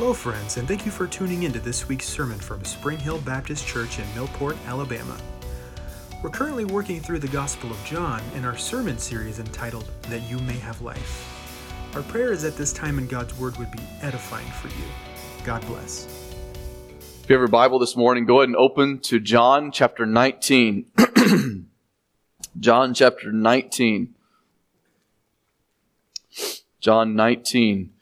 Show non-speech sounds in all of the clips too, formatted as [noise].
Hello, friends, and thank you for tuning in to this week's sermon from Spring Hill Baptist Church in Millport, Alabama. We're currently working through the Gospel of John in our sermon series entitled That You May Have Life. Our prayer is that this time in God's Word would be edifying for you. God bless. If you have your Bible this morning, go ahead and open to John chapter 19. [clears throat] John chapter 19. John 19.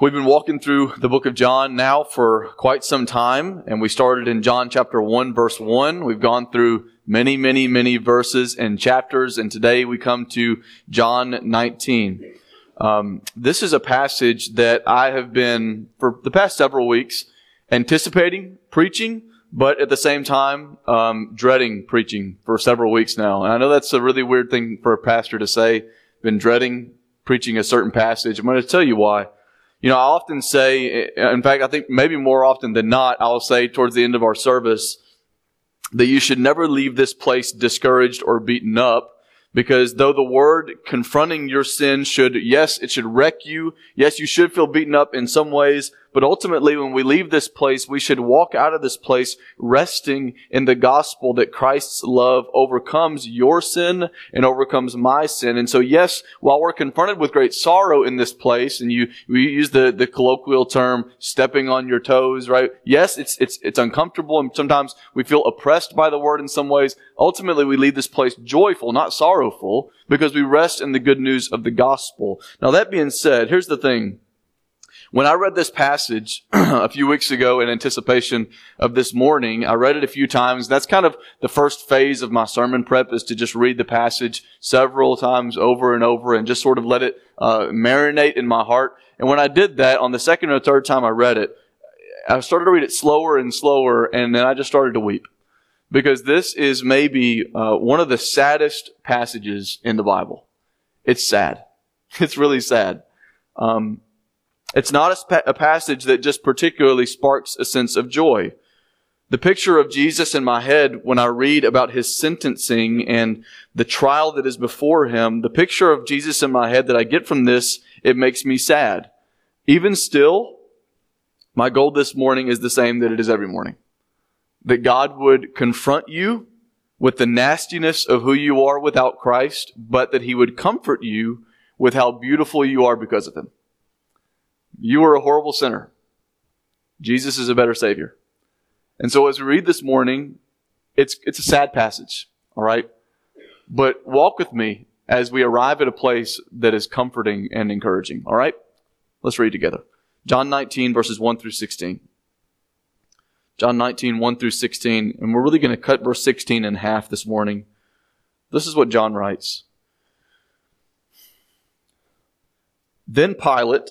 We've been walking through the book of John now for quite some time, and we started in John chapter 1, verse 1. We've gone through many, many, many verses and chapters, and today we come to John 19. Um, this is a passage that I have been, for the past several weeks, anticipating preaching, but at the same time, um, dreading preaching for several weeks now. And I know that's a really weird thing for a pastor to say, been dreading preaching a certain passage. I'm going to tell you why. You know, I often say, eh, in fact, I think maybe more often than not, I'll say towards the end of our service that you should never leave this place discouraged or beaten up because though the word confronting your sin should, yes, it should wreck you. Yes, you should feel beaten up in some ways, but ultimately, when we leave this place, we should walk out of this place resting in the gospel that Christ's love overcomes your sin and overcomes my sin. And so, yes, while we're confronted with great sorrow in this place, and you, we use the, the colloquial term stepping on your toes, right? Yes, it's, it's, it's uncomfortable and sometimes we feel oppressed by the word in some ways. Ultimately, we leave this place joyful, not sorrowful, because we rest in the good news of the gospel. Now, that being said, here's the thing. When I read this passage [clears throat] a few weeks ago in anticipation of this morning, I read it a few times. That's kind of the first phase of my sermon prep is to just read the passage several times over and over and just sort of let it uh, marinate in my heart. And when I did that, on the second or third time I read it, I started to read it slower and slower, and then I just started to weep. Because this is maybe uh, one of the saddest passages in the Bible. It's sad. [laughs] It's really sad. Um, it's not a, a passage that just particularly sparks a sense of joy. The picture of Jesus in my head when I read about his sentencing and the trial that is before him, the picture of Jesus in my head that I get from this, it makes me sad. Even still, my goal this morning is the same that it is every morning. That God would confront you with the nastiness of who you are without Christ, but that he would comfort you with how beautiful you are because of him. You are a horrible sinner. Jesus is a better Savior. And so as we read this morning, it's, it's a sad passage, all right? But walk with me as we arrive at a place that is comforting and encouraging, all right? Let's read together. John 19, verses 1 through 16. John 19, 1 through 16. And we're really going to cut verse 16 in half this morning. This is what John writes. Then Pilate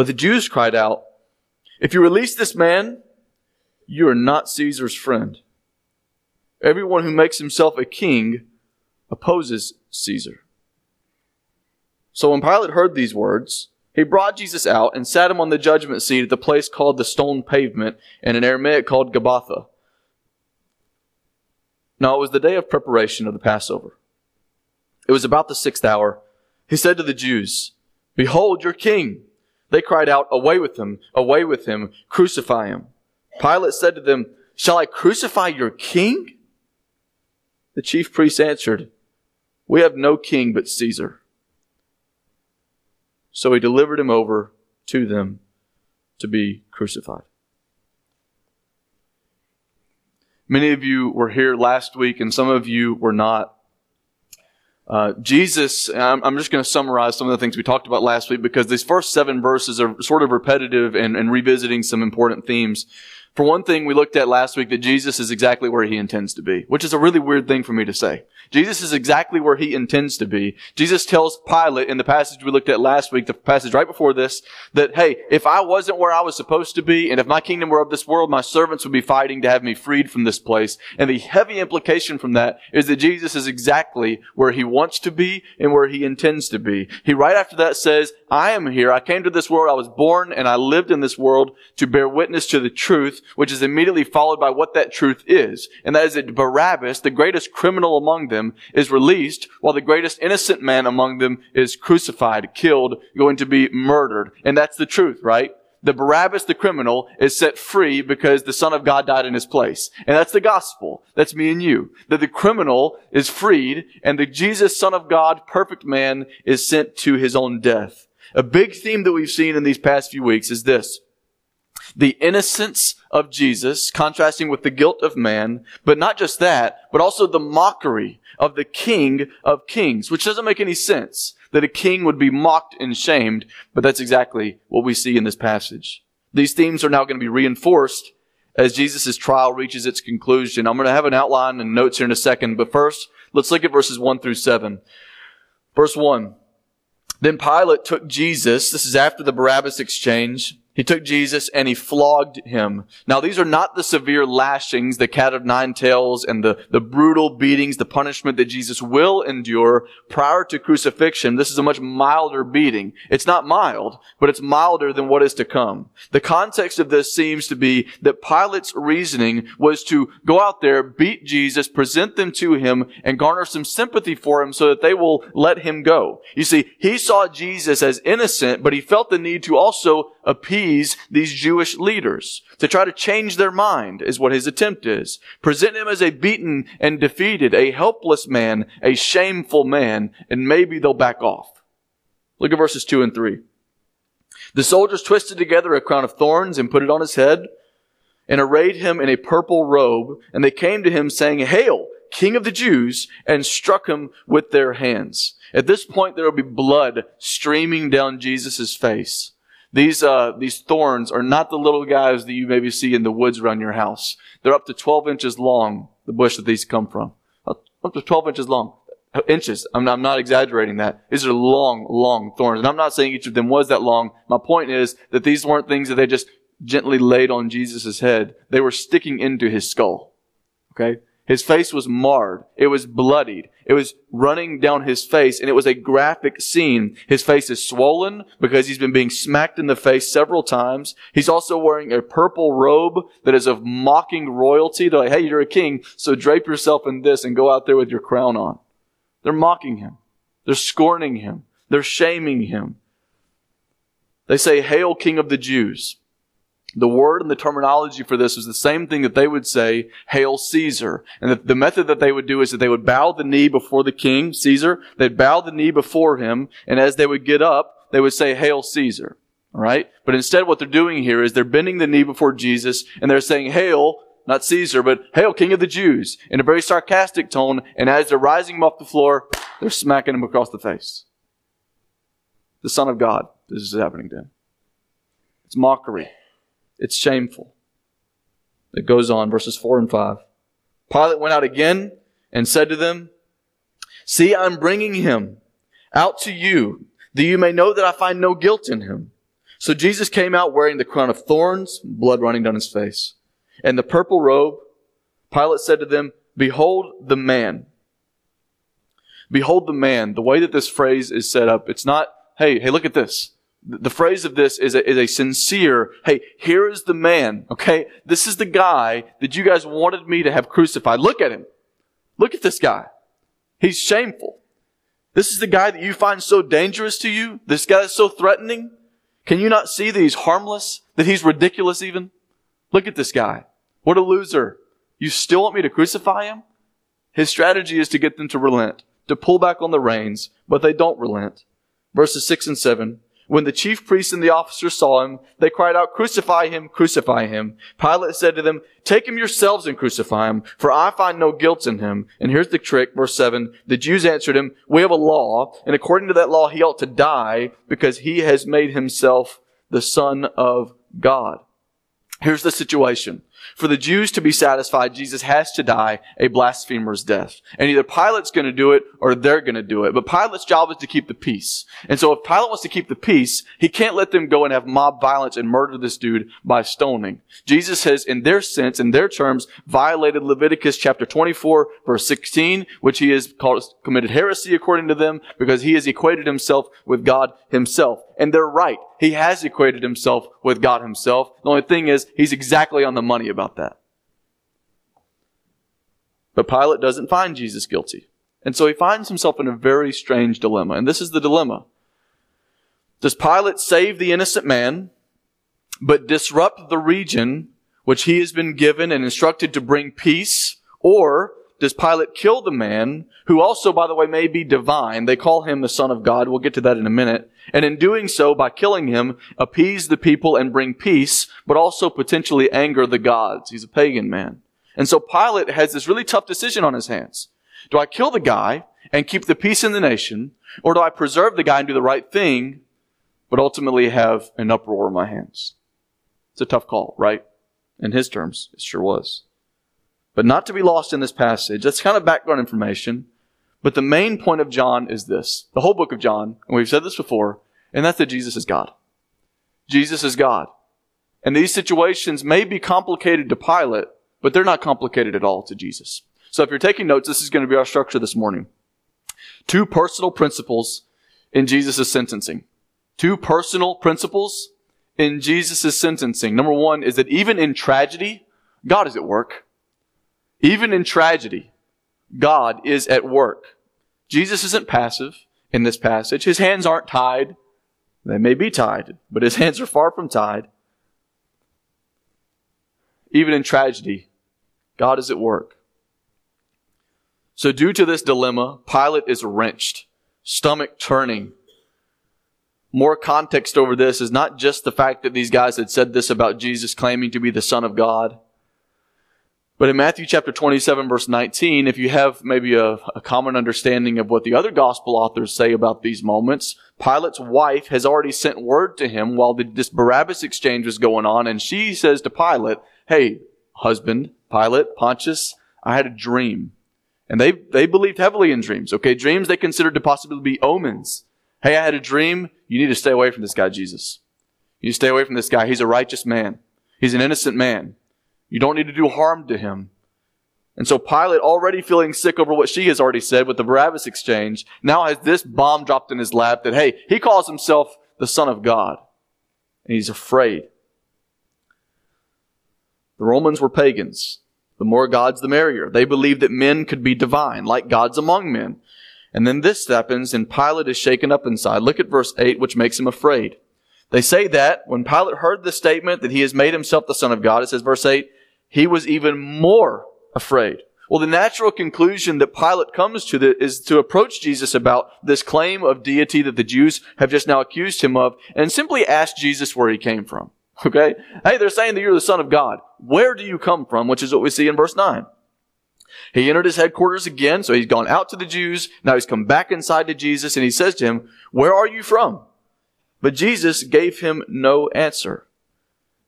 But the Jews cried out, If you release this man, you are not Caesar's friend. Everyone who makes himself a king opposes Caesar. So when Pilate heard these words, He brought Jesus out and sat him on the judgment seat at the place called the stone pavement and in Aramaic called Gabbatha. Now it was the day of preparation of the Passover. It was about the sixth hour. He said to the Jews, Behold your king. They cried out, Away with him, away with him, crucify him. Pilate said to them, Shall I crucify your king? The chief priests answered, We have no king but Caesar. So he delivered him over to them to be crucified. Many of you were here last week, and some of you were not. Uh, Jesus, I'm, I'm just going to summarize some of the things we talked about last week because these first seven verses are sort of repetitive and, and revisiting some important themes. For one thing, we looked at last week that Jesus is exactly where he intends to be, which is a really weird thing for me to say. Jesus is exactly where he intends to be. Jesus tells Pilate in the passage we looked at last week, the passage right before this, that, hey, if I wasn't where I was supposed to be, and if my kingdom were of this world, my servants would be fighting to have me freed from this place. And the heavy implication from that is that Jesus is exactly where he wants to be and where he intends to be. He right after that says, I am here. I came to this world. I was born and I lived in this world to bear witness to the truth, which is immediately followed by what that truth is. And that is that Barabbas, the greatest criminal among them, is released, while the greatest innocent man among them is crucified, killed, going to be murdered. And that's the truth, right? The Barabbas, the criminal, is set free because the Son of God died in his place. And that's the gospel. That's me and you. That the criminal is freed and the Jesus, Son of God, perfect man, is sent to his own death. A big theme that we've seen in these past few weeks is this the innocence of Jesus, contrasting with the guilt of man, but not just that, but also the mockery of the King of Kings, which doesn't make any sense that a king would be mocked and shamed, but that's exactly what we see in this passage. These themes are now going to be reinforced as Jesus' trial reaches its conclusion. I'm going to have an outline and notes here in a second, but first, let's look at verses 1 through 7. Verse 1. Then Pilate took Jesus, this is after the Barabbas exchange, he took Jesus and he flogged him. Now these are not the severe lashings, the cat of nine tails, and the, the brutal beatings, the punishment that Jesus will endure prior to crucifixion. This is a much milder beating. It's not mild, but it's milder than what is to come. The context of this seems to be that Pilate's reasoning was to go out there, beat Jesus, present them to him, and garner some sympathy for him so that they will let him go. You see, he saw Jesus as innocent, but he felt the need to also appease these Jewish leaders, to try to change their mind is what his attempt is. Present him as a beaten and defeated, a helpless man, a shameful man, and maybe they'll back off. Look at verses 2 and 3. The soldiers twisted together a crown of thorns and put it on his head and arrayed him in a purple robe, and they came to him saying, Hail, King of the Jews, and struck him with their hands. At this point, there will be blood streaming down Jesus' face. These, uh, these thorns are not the little guys that you maybe see in the woods around your house. They're up to 12 inches long, the bush that these come from. Up to 12 inches long. Inches. I'm not, I'm not exaggerating that. These are long, long thorns. And I'm not saying each of them was that long. My point is that these weren't things that they just gently laid on Jesus' head. They were sticking into his skull. Okay? His face was marred. It was bloodied. It was running down his face and it was a graphic scene. His face is swollen because he's been being smacked in the face several times. He's also wearing a purple robe that is of mocking royalty. They're like, hey, you're a king, so drape yourself in this and go out there with your crown on. They're mocking him. They're scorning him. They're shaming him. They say, Hail, King of the Jews. The word and the terminology for this is the same thing that they would say, Hail Caesar. And the, the, method that they would do is that they would bow the knee before the king, Caesar. They'd bow the knee before him. And as they would get up, they would say, Hail Caesar. All right? But instead what they're doing here is they're bending the knee before Jesus and they're saying, Hail, not Caesar, but Hail King of the Jews in a very sarcastic tone. And as they're rising him off the floor, they're smacking him across the face. The Son of God. This is happening to him. It's mockery. It's shameful. It goes on, verses 4 and 5. Pilate went out again and said to them, See, I'm bringing him out to you, that you may know that I find no guilt in him. So Jesus came out wearing the crown of thorns, blood running down his face, and the purple robe. Pilate said to them, Behold the man. Behold the man. The way that this phrase is set up, it's not, hey, hey, look at this. The phrase of this is a, is a sincere, hey, here is the man, okay? This is the guy that you guys wanted me to have crucified. Look at him. Look at this guy. He's shameful. This is the guy that you find so dangerous to you? This guy is so threatening? Can you not see that he's harmless? That he's ridiculous even? Look at this guy. What a loser. You still want me to crucify him? His strategy is to get them to relent, to pull back on the reins, but they don't relent. Verses 6 and 7. When the chief priests and the officers saw him, they cried out, Crucify him, crucify him. Pilate said to them, Take him yourselves and crucify him, for I find no guilt in him. And here's the trick, verse 7. The Jews answered him, We have a law, and according to that law he ought to die, because he has made himself the Son of God. Here's the situation. For the Jews to be satisfied, Jesus has to die a blasphemer's death. And either Pilate's going to do it or they're going to do it. But Pilate's job is to keep the peace. And so if Pilate wants to keep the peace, he can't let them go and have mob violence and murder this dude by stoning. Jesus has, in their sense, in their terms, violated Leviticus chapter 24, verse 16, which he has called, committed heresy according to them because he has equated himself with God himself. And they're right. He has equated himself with God himself. The only thing is, he's exactly on the money about that. But Pilate doesn't find Jesus guilty. And so he finds himself in a very strange dilemma. And this is the dilemma. Does Pilate save the innocent man, but disrupt the region which he has been given and instructed to bring peace? Or does Pilate kill the man, who also, by the way, may be divine? They call him the Son of God. We'll get to that in a minute. And in doing so, by killing him, appease the people and bring peace, but also potentially anger the gods. He's a pagan man. And so Pilate has this really tough decision on his hands. Do I kill the guy and keep the peace in the nation, or do I preserve the guy and do the right thing, but ultimately have an uproar in my hands? It's a tough call, right? In his terms, it sure was but not to be lost in this passage. That's kind of background information. But the main point of John is this the whole book of John, and we've said this before, and that's that Jesus is God. Jesus is God. And these situations may be complicated to Pilate, but they're not complicated at all to Jesus. So if you're taking notes, this is going to be our structure this morning. Two personal principles in Jesus' sentencing. Two personal principles in Jesus' sentencing. Number one is that even in tragedy, God is at work. Even in tragedy, God is at work. Jesus isn't passive in this passage. His hands aren't tied. They may be tied, but his hands are far from tied. Even in tragedy, God is at work. So due to this dilemma, Pilate is wrenched, stomach turning. More context over this is not just the fact that these guys had said this about Jesus claiming to be the Son of God. But in Matthew chapter 27 verse 19, if you have maybe a, a, common understanding of what the other gospel authors say about these moments, Pilate's wife has already sent word to him while the, this Barabbas exchange was going on, and she says to Pilate, hey, husband, Pilate, Pontius, I had a dream. And they, they believed heavily in dreams, okay? Dreams they considered to possibly be omens. Hey, I had a dream. You need to stay away from this guy, Jesus. You stay away from this guy. He's a righteous man. He's an innocent man. You don't need to do harm to him. And so Pilate, already feeling sick over what she has already said with the Barabbas exchange, now has this bomb dropped in his lap that, hey, he calls himself the Son of God. And he's afraid. The Romans were pagans. The more gods, the merrier. They believed that men could be divine, like gods among men. And then this happens, and Pilate is shaken up inside. Look at verse 8, which makes him afraid. They say that when Pilate heard the statement that he has made himself the Son of God, it says, verse 8, he was even more afraid. Well, the natural conclusion that Pilate comes to the, is to approach Jesus about this claim of deity that the Jews have just now accused him of and simply ask Jesus where he came from. [laughs] Okay? Hey, they're saying that you're the Son of God. Where do you come from? Which is what we see in verse 9. He entered his headquarters again, so he's gone out to the Jews. Now he's come back inside to Jesus and he says to him, Where are you from? But Jesus gave him no answer.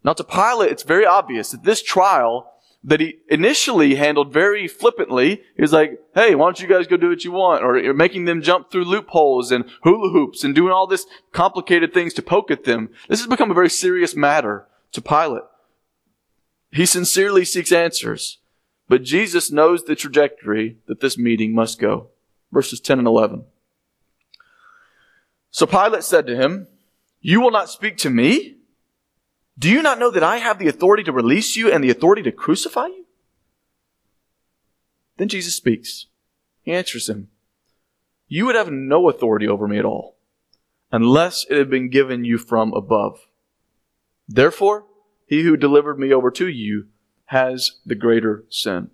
Now to Pilate, it's very obvious that this trial that he initially handled very flippantly is like, hey, why don't you guys go do what you want? Or making them jump through loopholes and hula hoops and doing all this complicated things to poke at them. This has become a very serious matter to Pilate. He sincerely seeks answers, but Jesus knows the trajectory that this meeting must go. Verses 10 and 11. So Pilate said to him, You will not speak to me? Do you not know that I have the authority to release you and the authority to crucify you? Then Jesus speaks. He answers him, You would have no authority over me at all, unless it had been given you from above. Therefore, he who delivered me over to you has the greater sin.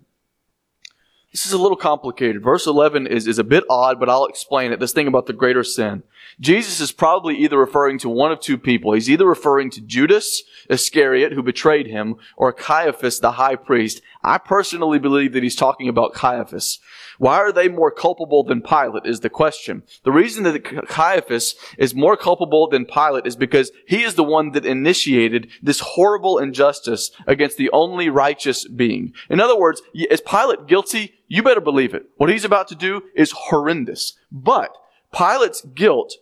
This is a little complicated. Verse 11 is, is a bit odd, but I'll explain it. This thing about the greater sin. Jesus is probably either referring to one of two people. He's either referring to Judas Iscariot, who betrayed him, or Caiaphas, the high priest. I personally believe that he's talking about Caiaphas. Why are they more culpable than Pilate is the question. The reason that Caiaphas is more culpable than Pilate is because he is the one that initiated this horrible injustice against the only righteous being. In other words, is Pilate guilty? You better believe it. What he's about to do is horrendous. But Pilate's guilt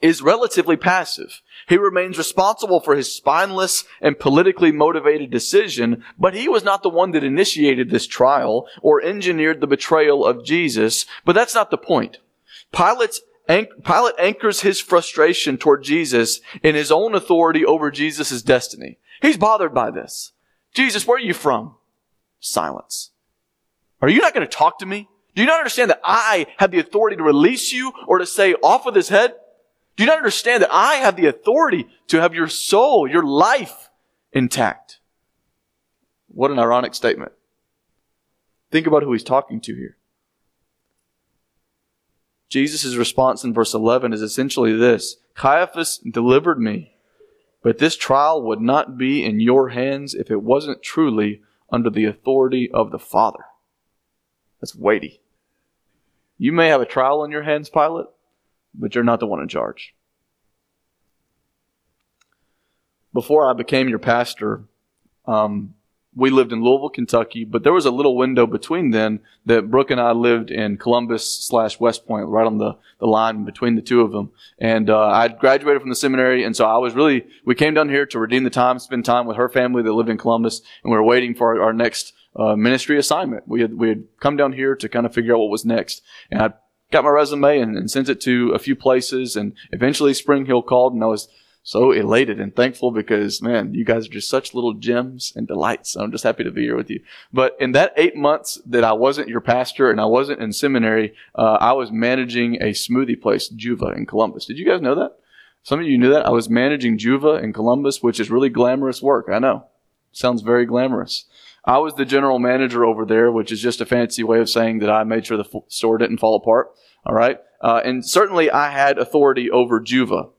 is relatively passive. He remains responsible for his spineless and politically motivated decision, but he was not the one that initiated this trial or engineered the betrayal of Jesus. But that's not the point. Pilate's Pilate anchors his frustration toward Jesus in his own authority over Jesus' destiny. He's bothered by this. Jesus, where are you from? Silence. Are you not going to talk to me? Do you not understand that I have the authority to release you or to say off with his head? Do you not understand that I have the authority to have your soul, your life intact? What an ironic statement. Think about who he's talking to here. Jesus' response in verse 11 is essentially this Caiaphas delivered me, but this trial would not be in your hands if it wasn't truly under the authority of the Father. That's weighty. You may have a trial in your hands, Pilate, but you're not the one in charge. Before I became your pastor, um, we lived in Louisville, Kentucky, but there was a little window between then that Brooke and I lived in Columbus slash West Point, right on the, the line between the two of them. And uh, I graduated from the seminary, and so I was really, we came down here to redeem the time, spend time with her family that lived in Columbus, and we were waiting for our, our next uh, ministry assignment. We had, we had come down here to kind of figure out what was next. And I got my resume and, and sent it to a few places. And eventually Spring Hill called and I was so elated and thankful because, man, you guys are just such little gems and delights. I'm just happy to be here with you. But in that eight months that I wasn't your pastor and I wasn't in seminary, uh, I was managing a smoothie place, Juva, in Columbus. Did you guys know that? Some of you knew that. I was managing Juva in Columbus, which is really glamorous work. I know. Sounds very glamorous. I was the general manager over there, which is just a fancy way of saying that I made sure the f- store didn't fall apart. All right. Uh, and certainly I had authority over Juva.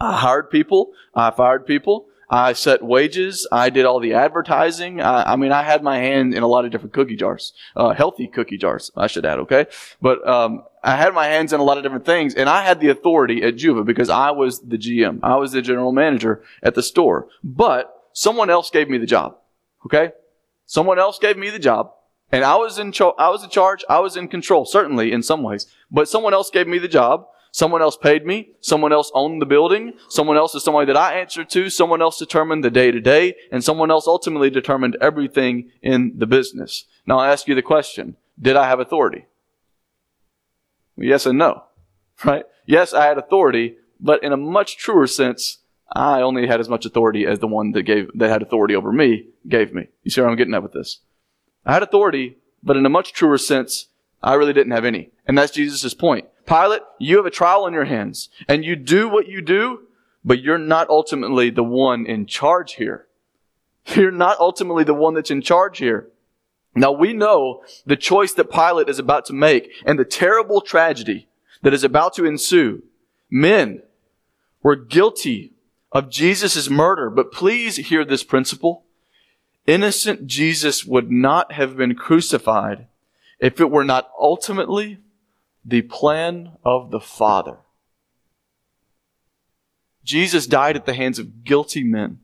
I hired people. I fired people. I set wages. I did all the advertising. I, I mean, I had my hand in a lot of different cookie jars, uh, healthy cookie jars, I should add, okay? But, um, I had my hands in a lot of different things and I had the authority at Juva because I was the GM. I was the general manager at the store, but someone else gave me the job. Okay. Someone else gave me the job. And I was in, cho- I was in charge. I was in control, certainly in some ways. But someone else gave me the job. Someone else paid me. Someone else owned the building. Someone else is somebody that I answered to. Someone else determined the day to day. And someone else ultimately determined everything in the business. Now I ask you the question. Did I have authority? Yes and no. [laughs] Right? Yes, I had authority, but in a much truer sense, I only had as much authority as the one that gave that had authority over me gave me. You see where I'm getting at with this? I had authority, but in a much truer sense, I really didn't have any. And that's Jesus' point. Pilate, you have a trial in your hands, and you do what you do, but you're not ultimately the one in charge here. [laughs] You're not ultimately the one that's in charge here. Now we know the choice that Pilate is about to make and the terrible tragedy that is about to ensue. Men were guilty of Jesus' murder. But please hear this principle. Innocent Jesus would not have been crucified if it were not ultimately the plan of the Father. Jesus died at the hands of guilty men,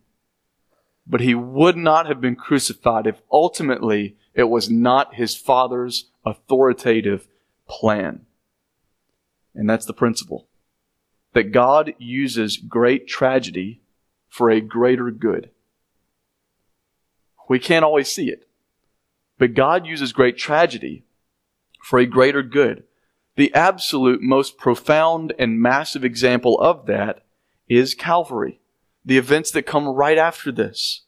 but he would not have been crucified if ultimately it was not his Father's authoritative plan. And that's the principle that God uses great tragedy for a greater good. We can't always see it, but God uses great tragedy for a greater good. The absolute most profound and massive example of that is Calvary. The events that come right after this.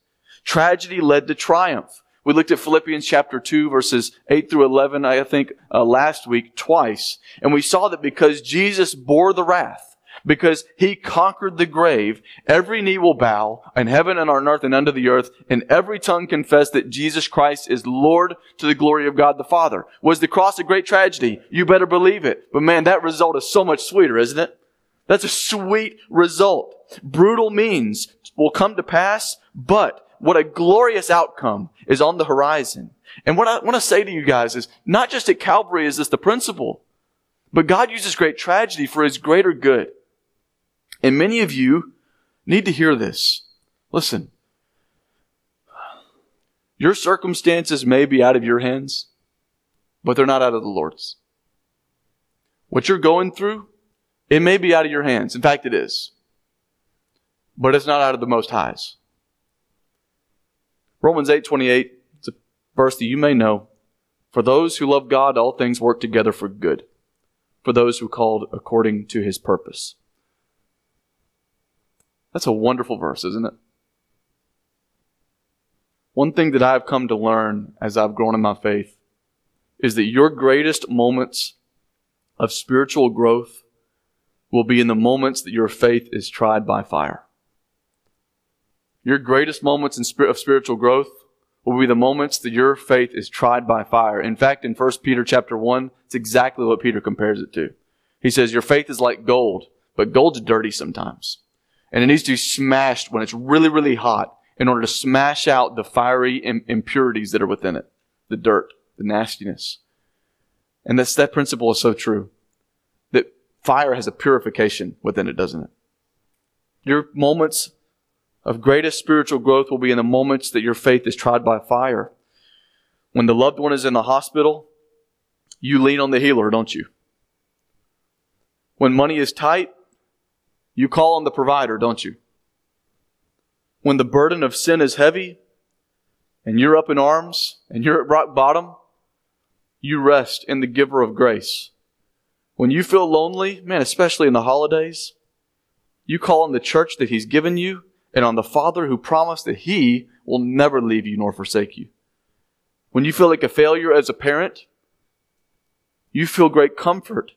Tragedy led to triumph. We looked at Philippians chapter 2 verses 8 through 11, I think, uh, last week twice. And we saw that because Jesus bore the wrath, because he conquered the grave, every knee will bow in heaven and on earth and under the earth, and every tongue confess that Jesus Christ is Lord to the glory of God the Father. Was the cross a great tragedy? You better believe it. But man, that result is so much sweeter, isn't it? That's a sweet result. Brutal means will come to pass, but what a glorious outcome is on the horizon. And what I want to say to you guys is not just at Calvary is this the principle, but God uses great tragedy for his greater good. And many of you need to hear this. Listen. Your circumstances may be out of your hands, but they're not out of the Lord's. What you're going through, it may be out of your hands. In fact, it is. But it's not out of the Most High's. Romans 8:28, it's a verse that you may know. For those who love God, all things work together for good. For those who called according to his purpose. That's a wonderful verse, isn't it? One thing that I've come to learn as I've grown in my faith is that your greatest moments of spiritual growth will be in the moments that your faith is tried by fire. Your greatest moments of spiritual growth will be the moments that your faith is tried by fire. In fact, in 1 Peter chapter 1, it's exactly what Peter compares it to. He says, your faith is like gold, but gold's dirty sometimes. And it needs to be smashed when it's really, really hot in order to smash out the fiery impurities that are within it. The dirt, the nastiness. And this, that principle is so true. That fire has a purification within it, doesn't it? Your moments of greatest spiritual growth will be in the moments that your faith is tried by fire. When the loved one is in the hospital, you lean on the healer, don't you? When money is tight, you call on the provider, don't you? When the burden of sin is heavy and you're up in arms and you're at rock bottom, you rest in the giver of grace. When you feel lonely, man, especially in the holidays, you call on the church that He's given you and on the Father who promised that He will never leave you nor forsake you. When you feel like a failure as a parent, you feel great comfort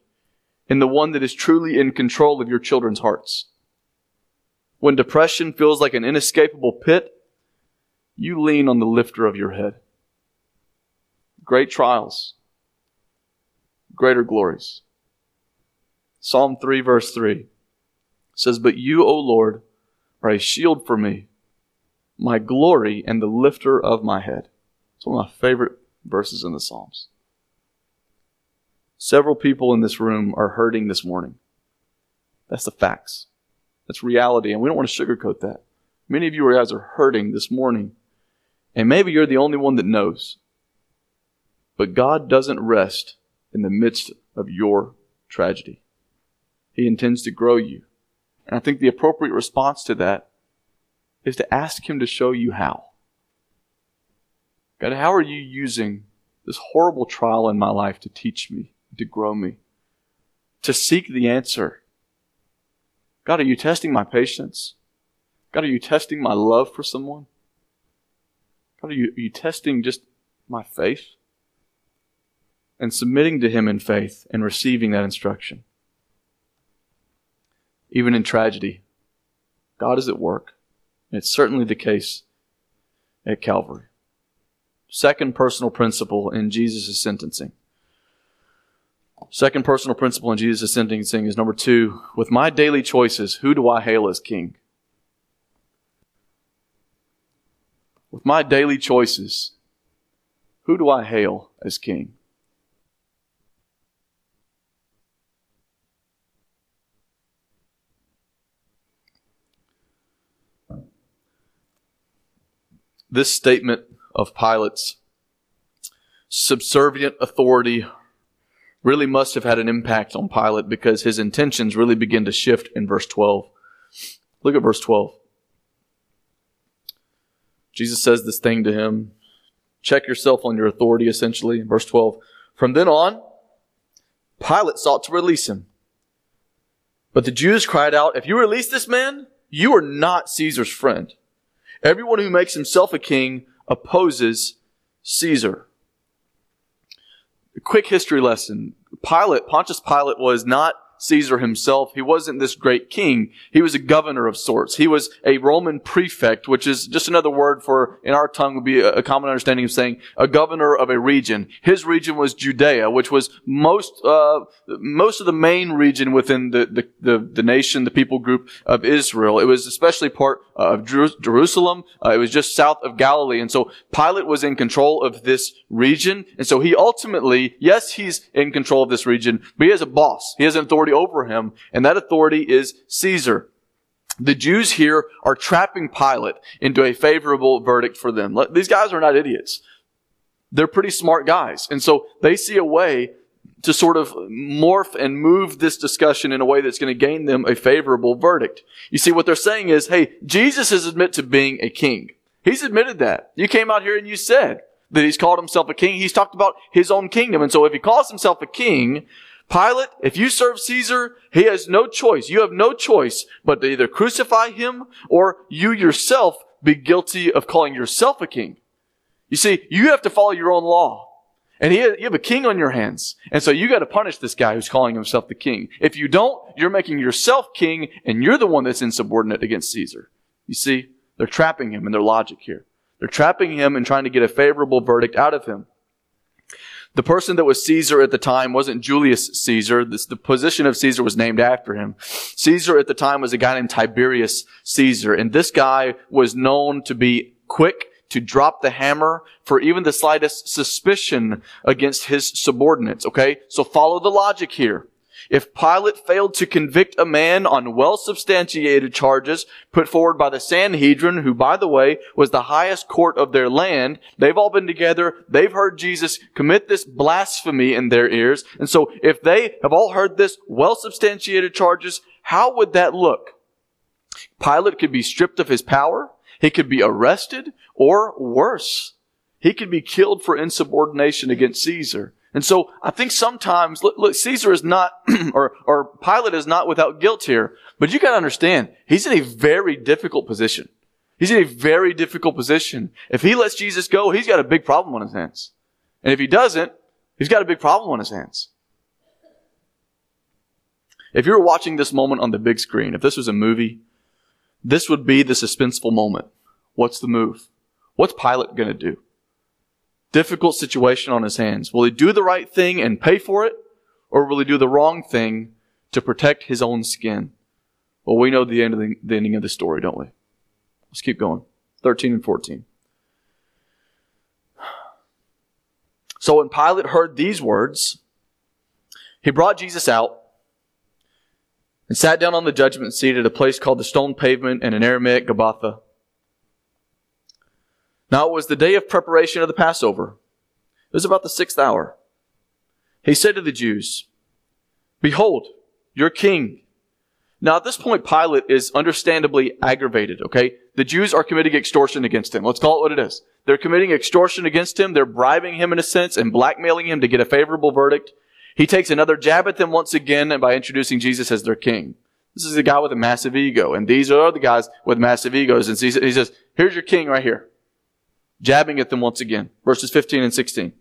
in the one that is truly in control of your children's hearts. When depression feels like an inescapable pit, you lean on the lifter of your head. Great trials, greater glories. Psalm 3 verse 3 says, But you, O Lord, are a shield for me, my glory and the lifter of my head. It's one of my favorite verses in the Psalms. Several people in this room are hurting this morning. That's the facts. That's reality, and we don't want to sugarcoat that. Many of you guys are hurting this morning, and maybe you're the only one that knows. But God doesn't rest in the midst of your tragedy. He intends to grow you. And I think the appropriate response to that is to ask Him to show you how. God, how are you using this horrible trial in my life to teach me, to grow me, to seek the answer? God, are you testing my patience? God, are you testing my love for someone? God, are you, are you testing just my faith? And submitting to Him in faith and receiving that instruction even in tragedy. God is at work. And it's certainly the case at Calvary. Second personal principle in Jesus' sentencing. Second personal principle in Jesus' ascending sentencing is number two with my daily choices, who do I hail as king? With my daily choices, who do I hail as king? this statement of Pilate's subservient authority really must have had an impact on Pilate because his intentions really begin to shift in verse 12. Look at verse 12. Jesus says this thing to him check yourself on your authority, essentially. Verse 12. From then on, Pilate sought to release him. But the Jews cried out, If you release this man, you are not Caesar's friend. Everyone who makes himself a king opposes Caesar. Quick history lesson. Pilate, Pontius Pilate was not Caesar himself. He wasn't this great king. He was a governor of sorts. He was a Roman prefect, which is just another word for, in our tongue, would be a common understanding of saying a governor of a region. His region was Judea, which was most, uh, most of the main region within the, the, the, the, nation, the people group of Israel. It was especially part of Jerusalem. Uh, it was just south of Galilee. And so Pilate was in control of this region. And so he ultimately, yes, he's in control of this region, but he has a boss. He has an authority over him, and that authority is Caesar. The Jews here are trapping Pilate into a favorable verdict for them. These guys are not idiots. They're pretty smart guys. And so they see a way to sort of morph and move this discussion in a way that's going to gain them a favorable verdict. You see, what they're saying is, hey, Jesus is admitted to being a king. He's admitted that. You came out here and you said that he's called himself a king. He's talked about his own kingdom. And so if he calls himself a king, Pilate, if you serve Caesar, he has no choice. You have no choice but to either crucify him or you yourself be guilty of calling yourself a king. You see, you have to follow your own law. And he, you have a king on your hands. And so you got to punish this guy who's calling himself the king. If you don't, you're making yourself king and you're the one that's insubordinate against Caesar. You see, they're trapping him in their logic here. They're trapping him and trying to get a favorable verdict out of him. The person that was Caesar at the time wasn't Julius Caesar. This, the position of Caesar was named after him. Caesar at the time was a guy named Tiberius Caesar. And this guy was known to be quick to drop the hammer for even the slightest suspicion against his subordinates. Okay? So follow the logic here. If Pilate failed to convict a man on well substantiated charges put forward by the Sanhedrin, who, by the way, was the highest court of their land, they've all been together. They've heard Jesus commit this blasphemy in their ears. And so if they have all heard this well substantiated charges, how would that look? Pilate could be stripped of his power. He could be arrested or worse. He could be killed for insubordination against Caesar. And so I think sometimes, look, look Caesar is not, [clears throat] or, or Pilate is not without guilt here, but you gotta understand, he's in a very difficult position. He's in a very difficult position. If he lets Jesus go, he's got a big problem on his hands. And if he doesn't, he's got a big problem on his hands. If you were watching this moment on the big screen, if this was a movie, this would be the suspenseful moment. What's the move? What's Pilate gonna do? Difficult situation on his hands. Will he do the right thing and pay for it? Or will he do the wrong thing to protect his own skin? Well, we know the end of the, the ending of the story, don't we? Let's keep going. 13 and 14. So when Pilate heard these words, he brought Jesus out and sat down on the judgment seat at a place called the stone pavement and in Aramaic Gabbatha. Now it was the day of preparation of the Passover. It was about the sixth hour. He said to the Jews, Behold, your king. Now at this point, Pilate is understandably aggravated, okay? The Jews are committing extortion against him. Let's call it what it is. They're committing extortion against him. They're bribing him in a sense and blackmailing him to get a favorable verdict. He takes another jab at them once again and by introducing Jesus as their king. This is a guy with a massive ego, and these are the guys with massive egos. And he says, here's your king right here jabbing at them once again. Verses 15 and 16.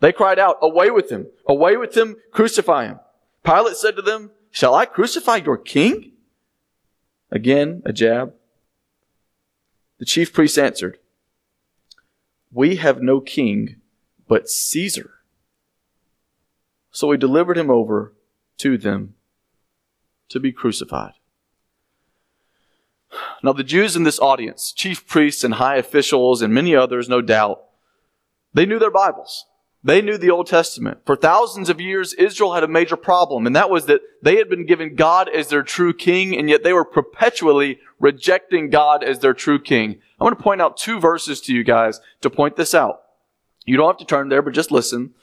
They cried out, Away with him! Away with him! Crucify him! Pilate said to them, Shall I crucify your king? Again, a jab. The chief priests answered, We have no king but Caesar. So he delivered him over to them to be crucified. Now, the Jews in this audience, chief priests and high officials and many others, no doubt, they knew their Bibles. They knew the Old Testament. For thousands of years, Israel had a major problem, and that was that they had been given God as their true king, and yet they were perpetually rejecting God as their true king. I want to point out two verses to you guys to point this out. You don't have to turn there, but just listen.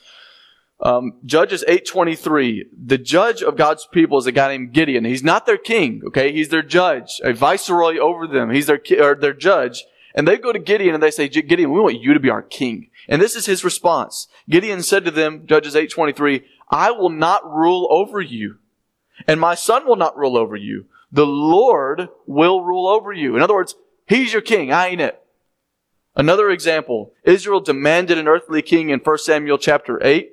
Um, Judges 8:23. The judge of God's people is a guy named Gideon. He's not their king, okay? He's their judge, a viceroy over them. He's their or their judge. And they go to Gideon and they say, Gideon, we want you to be our king. And this is his response. Gideon said to them, Judges 8:23, I will not rule over you. And my son will not rule over you. The Lord will rule over you. In other words, he's your king. I ain't it. Another example, Israel demanded an earthly king in 1 Samuel chapter 8.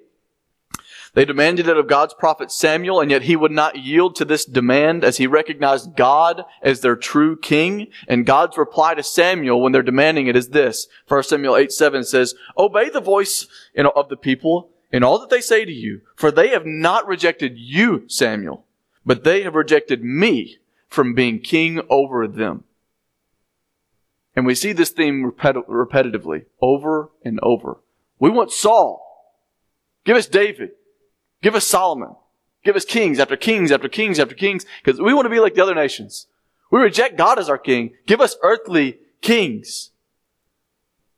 They demanded it of God's prophet Samuel, and yet he would not yield to this demand as he recognized God as their true king. And God's reply to Samuel when they're demanding it is this. 1 Samuel 8, 7 says, Obey the voice of the people in all that they say to you, for they have not rejected you, Samuel, but they have rejected me from being king over them. And we see this theme repet- repetitively over and over. We want Saul. Give us David. Give us Solomon. Give us kings after kings after kings after kings, because we want to be like the other nations. We reject God as our king. Give us earthly kings.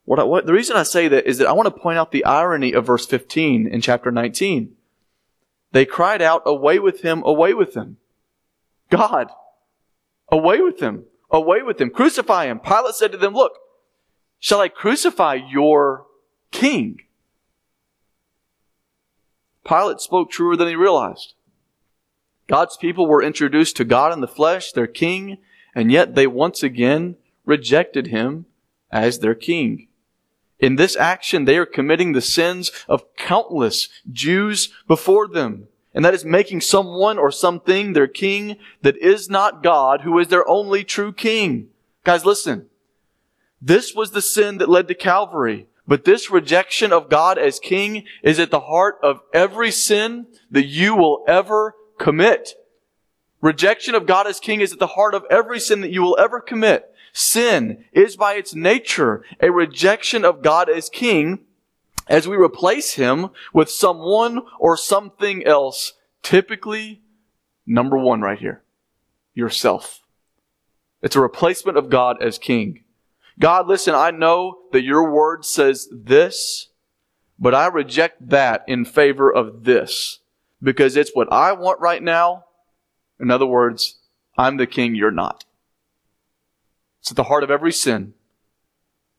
What, I, what the reason I say that is that I want to point out the irony of verse 15 in chapter 19. They cried out, away with him, away with him. God, away with him, away with him, crucify him. Pilate said to them, look, shall I crucify your king? Pilate spoke truer than he realized. God's people were introduced to God in the flesh, their king, and yet they once again rejected him as their king. In this action, they are committing the sins of countless Jews before them. And that is making someone or something their king that is not God, who is their only true king. Guys, listen. This was the sin that led to Calvary. But this rejection of God as king is at the heart of every sin that you will ever commit. Rejection of God as king is at the heart of every sin that you will ever commit. Sin is by its nature a rejection of God as king as we replace him with someone or something else. Typically, number one right here, yourself. It's a replacement of God as king. God, listen, I know that your word says this, but I reject that in favor of this because it's what I want right now. In other words, I'm the king, you're not. It's at the heart of every sin.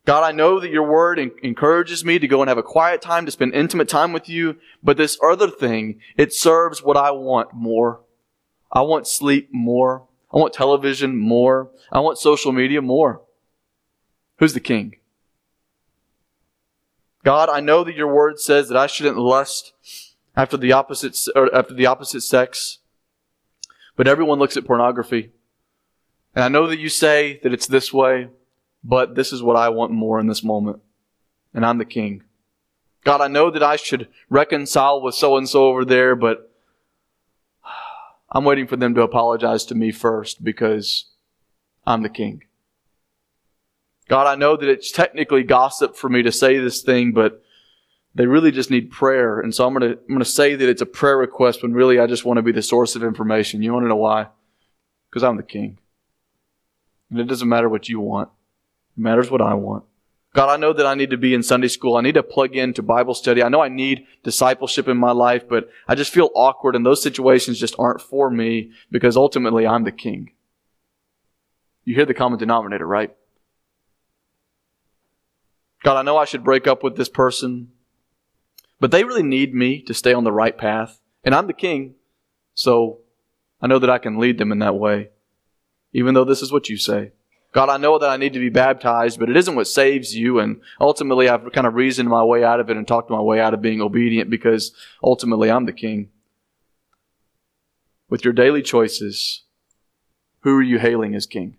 God, I know that your word encourages me to go and have a quiet time, to spend intimate time with you, but this other thing, it serves what I want more. I want sleep more. I want television more. I want social media more. Who's the king? God, I know that your word says that I shouldn't lust after the opposite after the opposite sex. But everyone looks at pornography. And I know that you say that it's this way, but this is what I want more in this moment. And I'm the king. God, I know that I should reconcile with so and so over there, but [sighs] I'm waiting for them to apologize to me first because I'm the king. God, I know that it's technically gossip for me to say this thing, but they really just need prayer. And so I'm going to, I'm going to say that it's a prayer request when really I just want to be the source of information. You want to know why? Because I'm the king. And it doesn't matter what you want. It matters what I want. God, I know that I need to be in Sunday school. I need to plug into Bible study. I know I need discipleship in my life, but I just feel awkward and those situations just aren't for me because ultimately I'm the king. You hear the common denominator, right? God, I know I should break up with this person, but they really need me to stay on the right path. And I'm the king, so I know that I can lead them in that way, even though this is what you say. God, I know that I need to be baptized, but it isn't what saves you. And ultimately, I've kind of reasoned my way out of it and talked my way out of being obedient because ultimately I'm the king. With your daily choices, who are you hailing as king?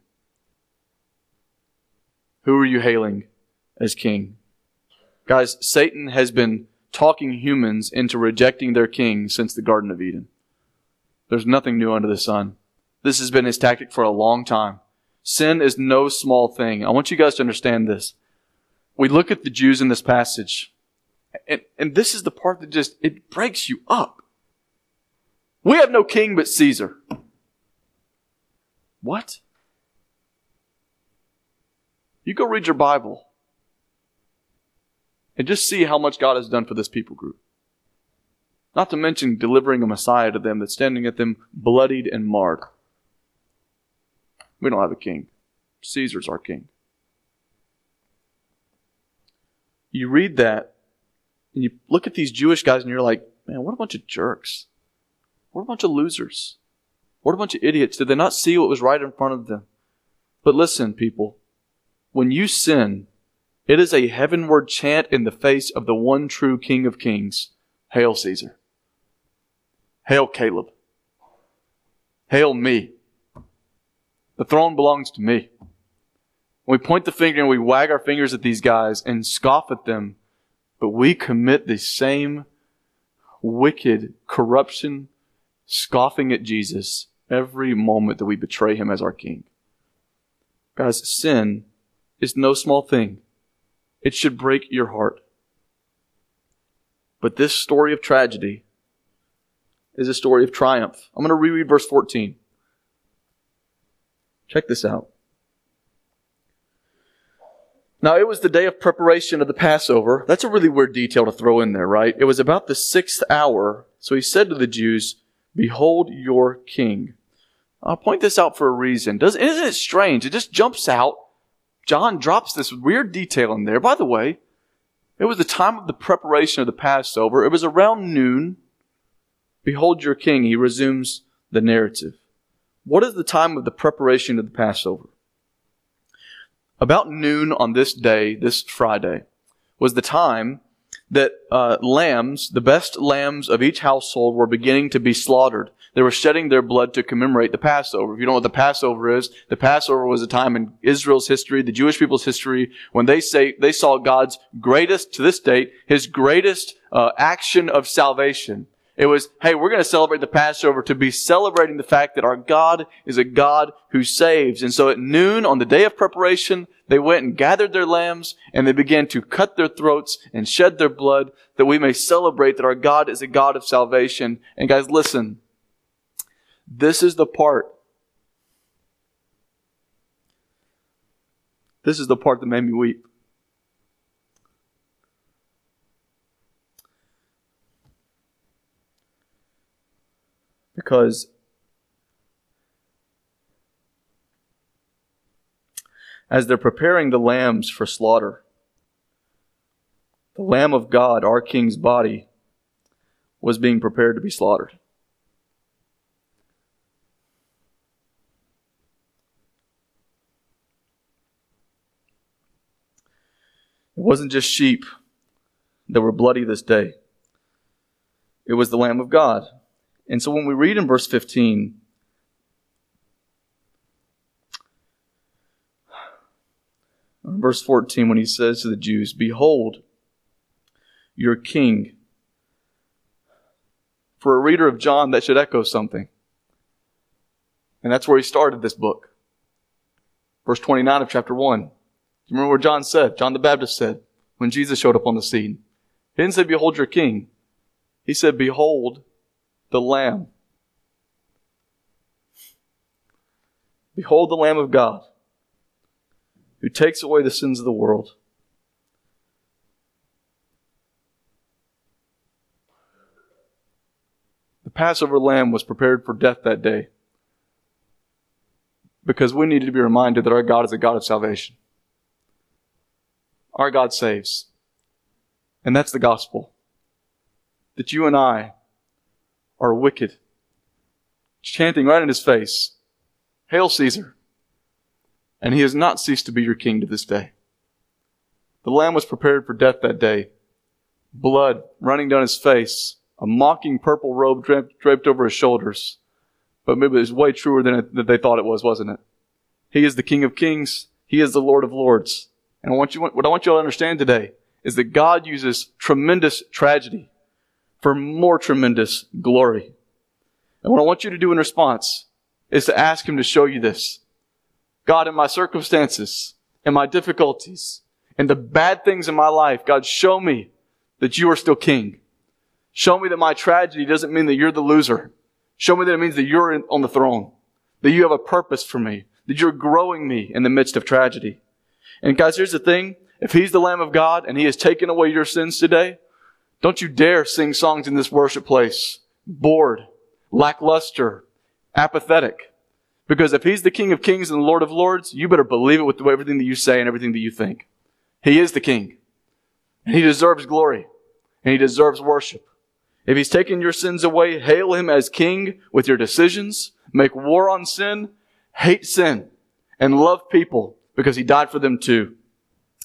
Who are you hailing as king. Guys, Satan has been talking humans into rejecting their king since the Garden of Eden. There's nothing new under the sun. This has been his tactic for a long time. Sin is no small thing. I want you guys to understand this. We look at the Jews in this passage, and, and this is the part that just, it breaks you up. We have no king but Caesar. What? You go read your Bible and just see how much God has done for this people group. Not to mention delivering a Messiah to them that's standing at them bloodied and marred. We don't have a king. Caesar's our king. You read that and you look at these Jewish guys and you're like, man, what a bunch of jerks. What a bunch of losers. What a bunch of idiots. Did they not see what was right in front of them? But listen, people, when you sin, it is a heavenward chant in the face of the one true King of Kings. Hail Caesar. Hail Caleb. Hail me. The throne belongs to me. We point the finger and we wag our fingers at these guys and scoff at them, but we commit the same wicked corruption, scoffing at Jesus every moment that we betray him as our king. Guys, sin is no small thing. It should break your heart. But this story of tragedy is a story of triumph. I'm going to reread verse 14. Check this out. Now, it was the day of preparation of the Passover. That's a really weird detail to throw in there, right? It was about the sixth hour. So he said to the Jews, Behold your king. I'll point this out for a reason. Does, isn't it strange? It just jumps out. John drops this weird detail in there. By the way, it was the time of the preparation of the Passover. It was around noon. Behold your king. He resumes the narrative. What is the time of the preparation of the Passover? About noon on this day, this Friday, was the time that uh, lambs, the best lambs of each household, were beginning to be slaughtered. They were shedding their blood to commemorate the Passover. If you don't know what the Passover is, the Passover was a time in Israel's history, the Jewish people's history, when they say they saw God's greatest, to this date, His greatest uh, action of salvation. It was, hey, we're going to celebrate the Passover to be celebrating the fact that our God is a God who saves. And so at noon on the day of preparation, they went and gathered their lambs and they began to cut their throats and shed their blood that we may celebrate that our God is a God of salvation. And guys, listen. This is the part. This is the part that made me weep. because as they're preparing the lambs for slaughter, the Lamb of God, our King's body, was being prepared to be slaughtered. It wasn't just sheep that were bloody this day. It was the Lamb of God and so when we read in verse 15, verse 14, when he says to the Jews, Behold, your king. For a reader of John, that should echo something. And that's where he started this book. Verse 29 of chapter 1. Do you remember what John said? John the Baptist said when Jesus showed up on the scene. He didn't say, Behold your king. He said, Behold the Lamb. Behold the Lamb of God who takes away the sins of the world. The Passover lamb was prepared for death that day because we needed to be reminded that our God is a God of salvation. Our God saves. And that's the gospel. That you and I are wicked. Chanting right in his face, Hail Caesar! And he has not ceased to be your king to this day. The lamb was prepared for death that day. Blood running down his face, a mocking purple robe draped, over his shoulders. But maybe it was way truer than, it, than they thought it was, wasn't it? He is the King of Kings. He is the Lord of Lords. And I want you, what I want you to understand today is that God uses tremendous tragedy for more tremendous glory. And what I want you to do in response is to ask Him to show you this. God, in my circumstances, in my difficulties, in the bad things in my life, God, show me that you are still King. Show me that my tragedy doesn't mean that you're the loser. Show me that it means that you're on the throne, that you have a purpose for me, that you're growing me in the midst of tragedy. And guys, here's the thing. If He's the Lamb of God and He has taken away your sins today, don't you dare sing songs in this worship place bored, lackluster, apathetic. Because if he's the King of Kings and the Lord of Lords, you better believe it with everything that you say and everything that you think. He is the King. And he deserves glory. And he deserves worship. If he's taken your sins away, hail him as King with your decisions. make war on sin, hate sin, and love people because he died for them too.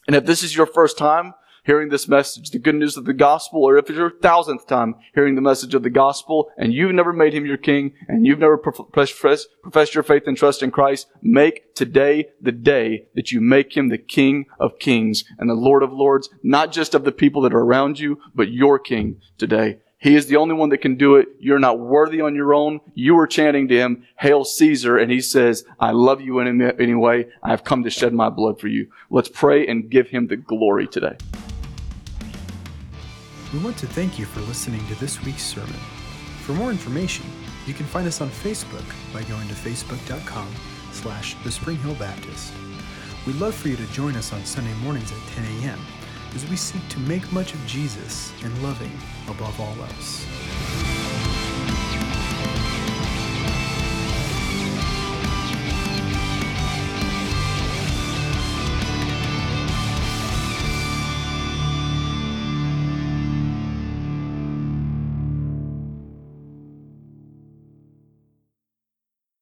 And if this is your first time hearing this message, the good news of the gospel, or if it's your thousandth time hearing the message of the gospel, and you've never made him your king, and you've never professed, your faith and trust in Christ, make today the day that you make him the king of kings and the lord of lords, not just of the people that are around you, but your king today. He is the only one that can do it. You're not worthy on your own. You are chanting to him, Hail Caesar, and he says, I love you anyway. I have come to shed my blood for you. Let's pray and give him the glory today. We want to thank you for listening to this week's sermon. For more information, you can find us on Facebook by going to facebook.com slash the Spring Hill Baptist. We'd love for you to join us on Sunday mornings at 10 a.m. as we seek to make much of Jesus and loving above all else.